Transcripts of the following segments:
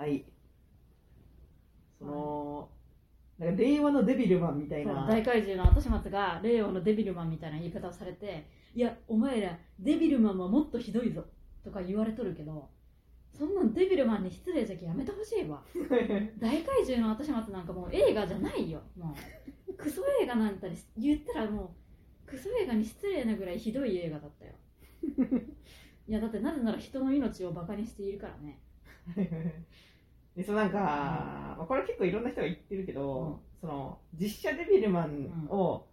はい。その、なんか令和のデビルマンみたいな。大怪獣の後始末が令和のデビルマンみたいな言い方をされていやお前らデビルマンはもっとひどいぞとか言われとるけどそんなんデビルマンに失礼じゃきやめてほしいわ。大怪獣の後始末なんかもう映画じゃないよもう。クソ映画なんたり言ったらもうクソ映画に失礼なぐらいひどい映画だったよ。いやだってなぜなら人の命をバカにしているからねでそのなんか、まあこれ結構いろんな人が言ってるけど、その実写デビルマンを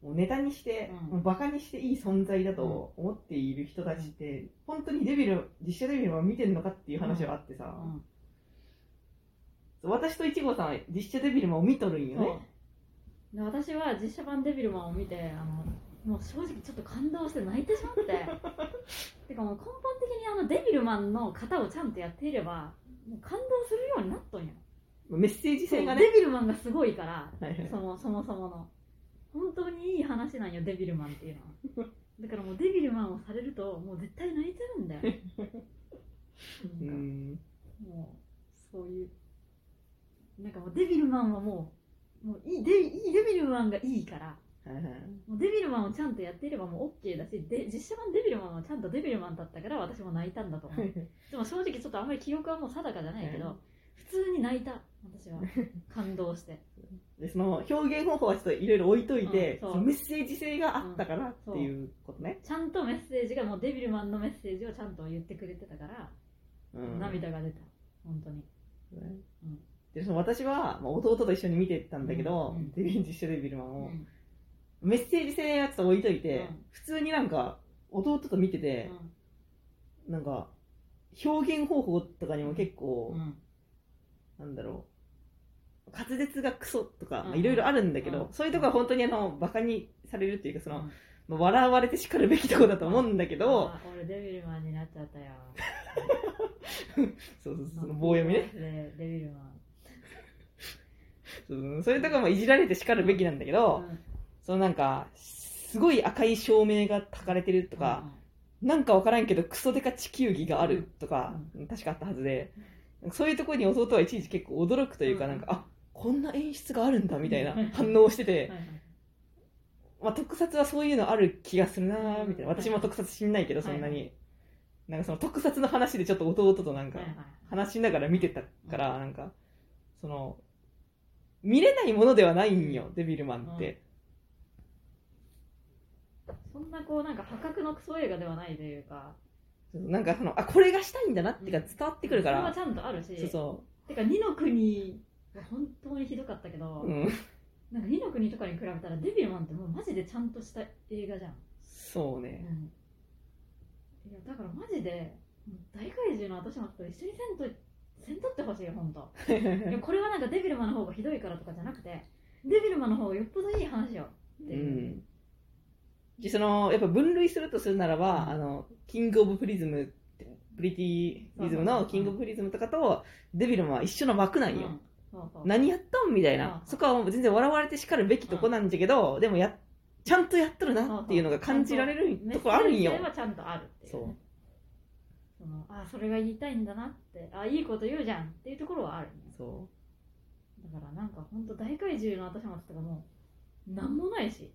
もうネタにして、うん。もうバカにしていい存在だと思っている人たちって、本当にデビル実写デビルマン見てるのかっていう話があってさ、うん。私と一号さんは実写デビルマンを見とるんよね。で私は実写版デビルマンを見てあのもう正直ちょっと感動して泣いてしまって。てかもう根本的にあのデビルマンの型をちゃんとやっていればもう感動するようになっとんよメッセージ性がね。デビルマンがすごいからはいはい。そもそもそもの。本当にいい話なんよデビルマンっていうのは。だからもうデビルマンをされるともう絶対泣いてるんだよ。う なんかん。もうそういう。なんかもうデビルマンはもうもういいデいいデビルマンがいいからもうデビルマンをちゃんとやっていればもう OK だしで実写版デビルマンはちゃんとデビルマンだったから私も泣いたんだと思う。でも正直ちょっとあんまり記憶はもう定かじゃないけど、うん普通に泣いた。私は。感動して。でその表現方法はちょっといろいろ置いといて、うんメッセージ性があったからっていうことね。ちゃんとメッセージがもうデビルマンのメッセージをちゃんと言ってくれてたから、うん。涙が出た。本当に。ね。うん。でその私は、まあ、弟と一緒に見てたんだけど、デビル実写デビルマンを、うんメッセージ性はちょっと置いといて、うん。普通になんか弟と見てて、なんか表現方法とかにも結構、うん。なんだろう滑舌がクソとかいろいろあるんだけど、うん。そういうとこは本当にあのバカにされるっていうかその、笑われてしかるべきところだと思うんだけど、あ俺デビルマンになっちゃったよ。そうそうそうその棒読みね。でデビルマン。そうそういうところもいじられてしかるべきなんだけど、そのなんかすごい赤い照明が焚かれてるとか、なんかわからんけどクソデカ地球儀があるとか、確かあったはずでそういうところに弟はいちいち結構驚くというか、うん。なんかあこんな演出があるんだみたいなうん。反応をしてて、まあ、特撮はそういうのある気がするなーみたいな。うん私も特撮知んないけどはい。そんなに、なんかその特撮の話でちょっと弟となんか話しながら見てたからなんかその見れないものではないんよデビルマンって、そんなこうなんか破格のクソ映画ではないというか。なんかそのあこれがしたいんだなっていうか伝わってくるから、それはちゃんとあるし。そうそてか二の国は本当にひどかったけど、う、うん、なんか二の国とかに比べたらデビルマンってもうマジでちゃんとした映画じゃん、そうね、いやだからマジで大怪獣の後始末と一緒にせんとせんとってほしいよ本当。いやこれはなんかデビルマンの方がひどいからとかじゃなくてデビルマンの方がよっぽどいい話よってう。いう、んでそのやっぱ分類するとするならば、うん。あのキングオブプリズムプリティリズムのキングオブプリズムとかとデビルマンは一緒の枠なんよ、何やったんみたいな、うん。そこはもう全然笑われてしかるべきとこなんじゃけど、でもやちゃんとやっとるなっていうのが感じられるとこあるんよ。ちゃんとあるっていう。ね、そのあそれが言いたいんだなって。あいいこと言うじゃんっていうところはあるんよそだからなんか本当大怪獣の後始末とかもうなんもないし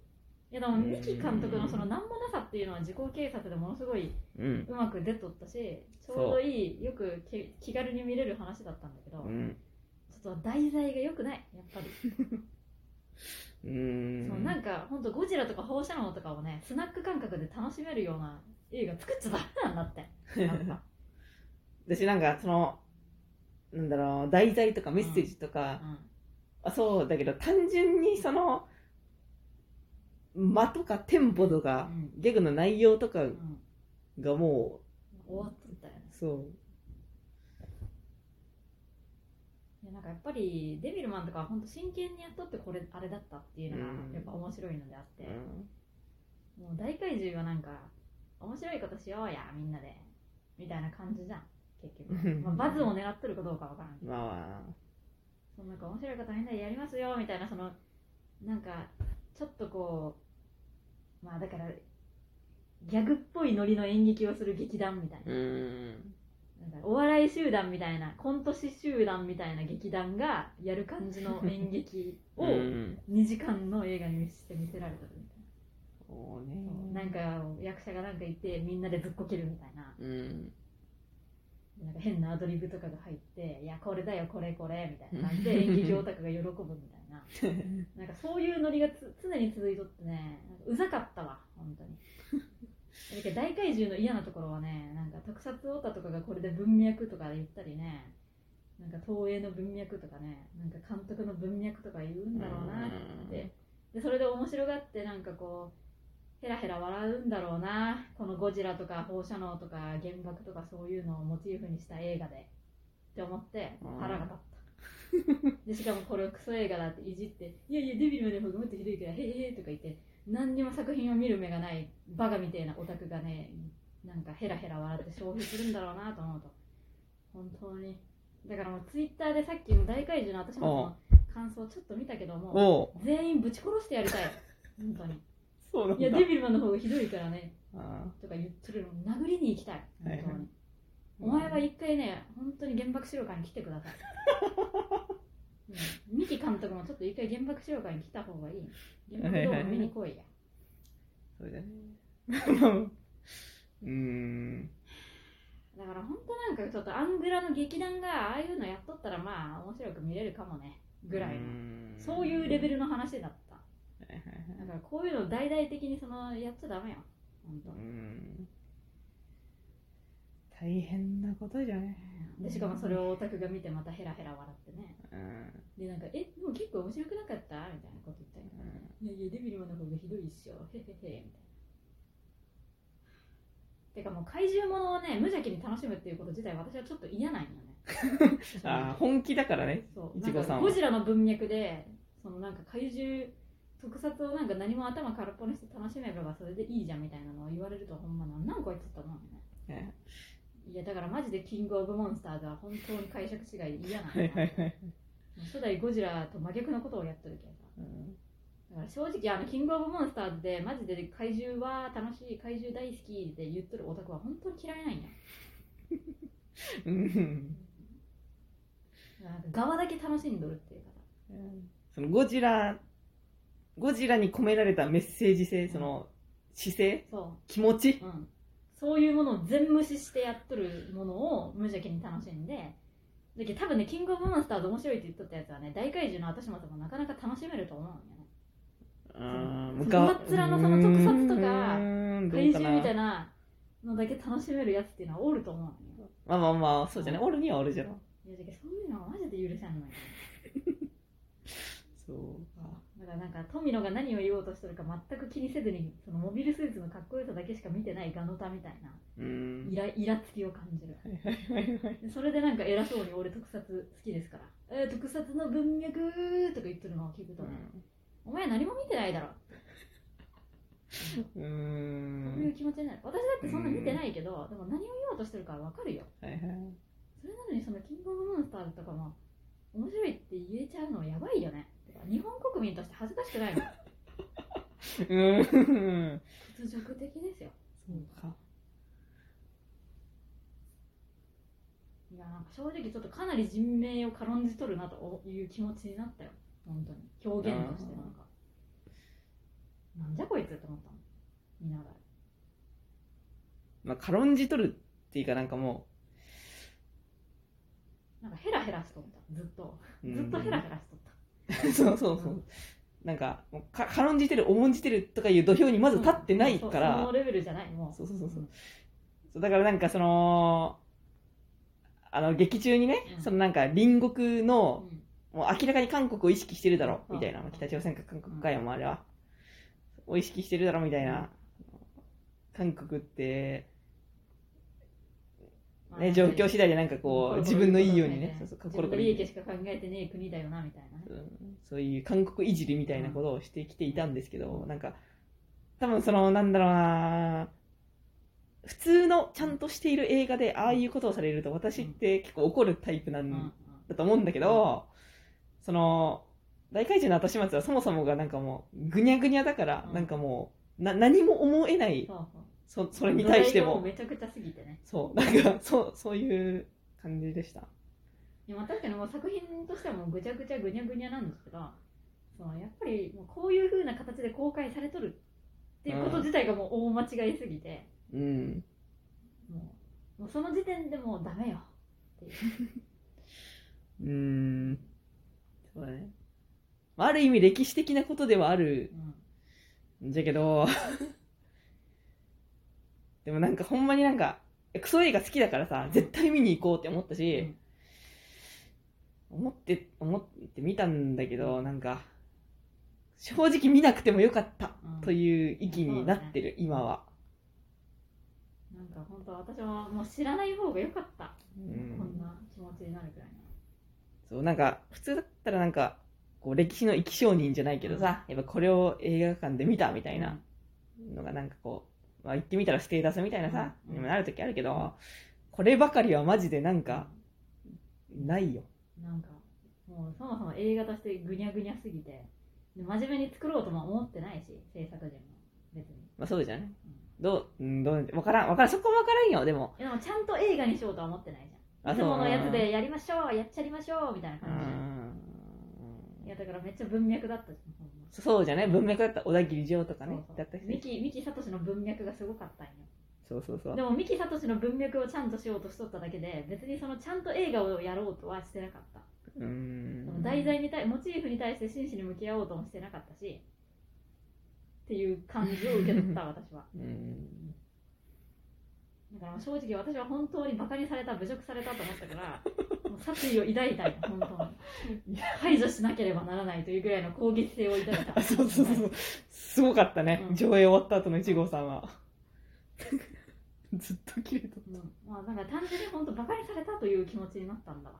いやでもうん。三木監督のそのなんもなさっていうのは自己警察でものすごいううん。うまく出とったしちょうどいいよくき気軽に見れる話だったんだけど、うん。ちょっと題材が良くないやっぱり、うーん。そうなんか本当ゴジラとか放射能とかをねスナック感覚で楽しめるような映画作っちゃダメなんだって。やっぱ私なんかそのなんだろう題材とかメッセージとか、あそうだけど単純にその間とかテンポとか、うん。ギャグの内容とかがも終わっとったよね。うそう。いやなんかやっぱりデビルマンとかは本当真剣にやっとってこれあれだったっていうのがうん。やっぱ面白いのであって、うん。もう大怪獣はなんか面白いことしようやみんなで。みたいな感じじゃん結局、まあ、バズを狙ってるかどうかわからんけど。まあ。そのなんか面白いことみんなでやりますよみたいなそのなんかちょっとこうまあだからギャグっぽいノリの演劇をする劇団みたいな。う、ん。なんかお笑い集団みたいなコント師集団みたいな劇団がやる感じの演劇をうん。2時間の映画にして見せられたみたいそうな、ね。なんか役者がなんかいてみんなでずっこけるみたいな。うんなんか変なアドリブとかが入って「いやこれだよこれこれ」みたいな感じで演劇オタクが喜ぶみたいな。なんかそういうノリがつ常に続いとってねうざかったわ本当に。だ大怪獣の嫌なところはねなんか特撮オタとかがこれで文脈とか言ったりねなんか東映の文脈とかねなんか監督の文脈とか言うんだろうなって。でそれで面白がってなんかこうヘラヘラ笑うんだろうな。このゴジラとか放射能とか原爆とかそういうのをモチーフにした映画で。って思ってうん腹が立った。でしかもこれクソ映画だっていじって「いやいやデビルの方がもっとひどいからへえへえ」とか言って何にも作品を見る目がないバカみたいなオタクがねなんかヘラヘラ笑って消費するんだろうなと思うと。本当に。だからもうツイッターでさっきの大怪獣の私の感想ちょっと見たけども全員ぶち殺してやりたい。本当にそうなんだ。いやデビルマンの方がひどいからね。あとか言ってるの殴りに行きたい。本当に、はいはいお前は一回ね本当に原爆資料館に来てください、うん、三木監督もちょっと一回原爆資料館に来た方がいい。原爆ドーム見に来いや。そうだね。うーん。だから本当なんかちょっとアングラの劇団がああいうのやっとったらまあ面白く見れるかもね。ぐらいの。そういうレベルの話だっただからこういうの大々的にそのやっちゃダメよ本当うーん。大変なことじゃねでしかもそれをオタクが見てまたヘラヘラ笑ってねうん。でなんか「えでも結構面白くなかった?」みたいなこと言ったりとかいやいやデビルマンの方がひどいっしょへへへ。みたいな。てかもう怪獣ものをね無邪気に楽しむっていうこと自体私はちょっと嫌なんよね。あー本気だからねそう。いちごさんは。なんかゴジラの文脈でそのなんか怪獣特撮をなんか何も頭空っぽにして楽しめばそれでいいじゃんみたいなのを言われるとほんまなんなんこいつって思うよね。ねいやだからマジでキングオブモンスターズは本当に解釈違いで嫌なの。はいはいはい。初代ゴジラと真逆のことをやってるけど。さうんだから正直あのキングオブモンスターズでマジで怪獣は楽しい怪獣大好きって言ってるオタクは本当に嫌いなんや。うん。側だけ楽しんどるっていうかそのゴジラゴジラに込められたメッセージ性その姿勢そ気持ち？う、うん、そういうものを全無視してやっとるものを無邪気に楽しんでだけど多分ねキングオブモンスターズ面白いって言っとったやつはね大怪獣の後始末もなかなか楽しめると思うんよね。うん上っ面のその特撮とかうんどうか怪獣みたいななのだけ楽しめるやつっていうのはおると思うんよ。まあまあまあそうじゃね。おるにはおるじゃろいやだけどそういうのはマジで許せんのよ。そう。だからなんか富野が何を言おうとしてるか全く気にせずにそのモビルスーツのかっこよさだけしか見てないガノタみたいなうん。イライラつきを感じる。それでなんか偉そうに俺特撮好きですから「えー、特撮の文脈」とか言ってるのを聞くとね、お前何も見てないだろ。うそういうん気持ちになる。私だってそんな見てないけど、でも何を言おうとしてるかわかるよ。はいはい。それなのにそのキングオブモンスターズとかも面白いって言えちゃうのやばいよね日本国民として恥ずかしくないの。うん。屈辱的ですよ。そうか。いやなんか正直ちょっとかなり人命を軽んじとるなという気持ちになったよ。本当に。表現としてなんか。なんじゃこいつって思ったの？見ながら。まあ軽んじとるっていうかなんかもなんかヘラヘラしとった。ずっと。うずっとヘラヘラしとった そうそうそう。なんかもうか軽んじてる重んじてるとかいう土俵にまず立ってないかうんそのレベルじゃないもう。そうそうそうそう。そうだからなんかそのあの劇中にね、うん。そのなんか隣国うの、ん。もう明らかに韓国を意識してるだろうん。みたいな、うん。北朝鮮か韓国かよもうあれは、を意識してるだろみたいな、韓国って、まあね、状況次第でなんかこう自分のいいようにねそうそう自分の利益しか考えてねえ国だよなみたいなね。うん。そういう韓国いじりみたいなことをしてきていたんですけど、なんか多分そのなんだろうな普通のちゃんとしている映画でああいうことをされると私って結構怒るタイプなんだと思うんだけど、その大怪獣の後始末はそもそもがなんかもうぐにゃぐにゃだから、うん。なんかもうな何も思えないそうそれに対しても。めちゃくちゃすぎてね。そうなんかそうそういう感じでした。いやまあ確かにもう作品としてはもうぐちゃぐちゃぐにゃぐにゃなんですけどそのやっぱりもうこういう風な形で公開されとるっていうこと自体がもう大間違いすぎて、うん。もうもうその時点でもうダメよっていう。うーん。そうだね。まあある意味歴史的なことではあるうん。んじゃけどでもなんかほんまになんかクソ映画好きだからさ絶対見に行こうって思ったし、思って思って見たんだけどなんか正直見なくてもよかったうん。という域になってる、今は、なんか本当私はもう知らない方が良かった、うん。こんな気持ちになるくらいそうなんか普通だったらなんかこう歴史の生き証人じゃないけどさ、やっぱこれを映画館で見たみたいなのがなんかこう、まあ、言ってみたらステータスみたいなさ、うん。にもなる時あるけど、こればかりはマジでなんかないよ。なんかもうそもそも映画としてぐにゃぐにゃすぎてで真面目に作ろうとも思ってないし制作陣も別に、まあそうじゃねどう？うんどう？わからん。わからん。そこわからんよ。でも。でもちゃんと映画にしようとは思ってないじゃん。いつものやつでやりましょうやっちゃりましょうみたいなう感じでいやんだからめっちゃ文脈だったじゃんほんまそうじゃね文脈だった小田切城とかねそうそう。だったし三木三木聡の文脈がすごかったんよ。そうそうそう。でも三木聡の文脈をちゃんとしようとしとっただけで別にそのちゃんと映画をやろうとはしてなかった。うーん。題材に対モチーフに対して真摯に向き合おうともしてなかったしっていう感じを受け取った 私は。うんだから正直私は本当にバカにされた侮辱されたと思ったから もう殺意を抱いたんよ本当に。排除しなければならないというぐらいの攻撃性を抱いた。あ そうそうそう。すごかったね、うん。上映終わった後の一号さんは。ずっと切れとっうん。まあなんか単純に本当バカにされたという気持ちになったんだわ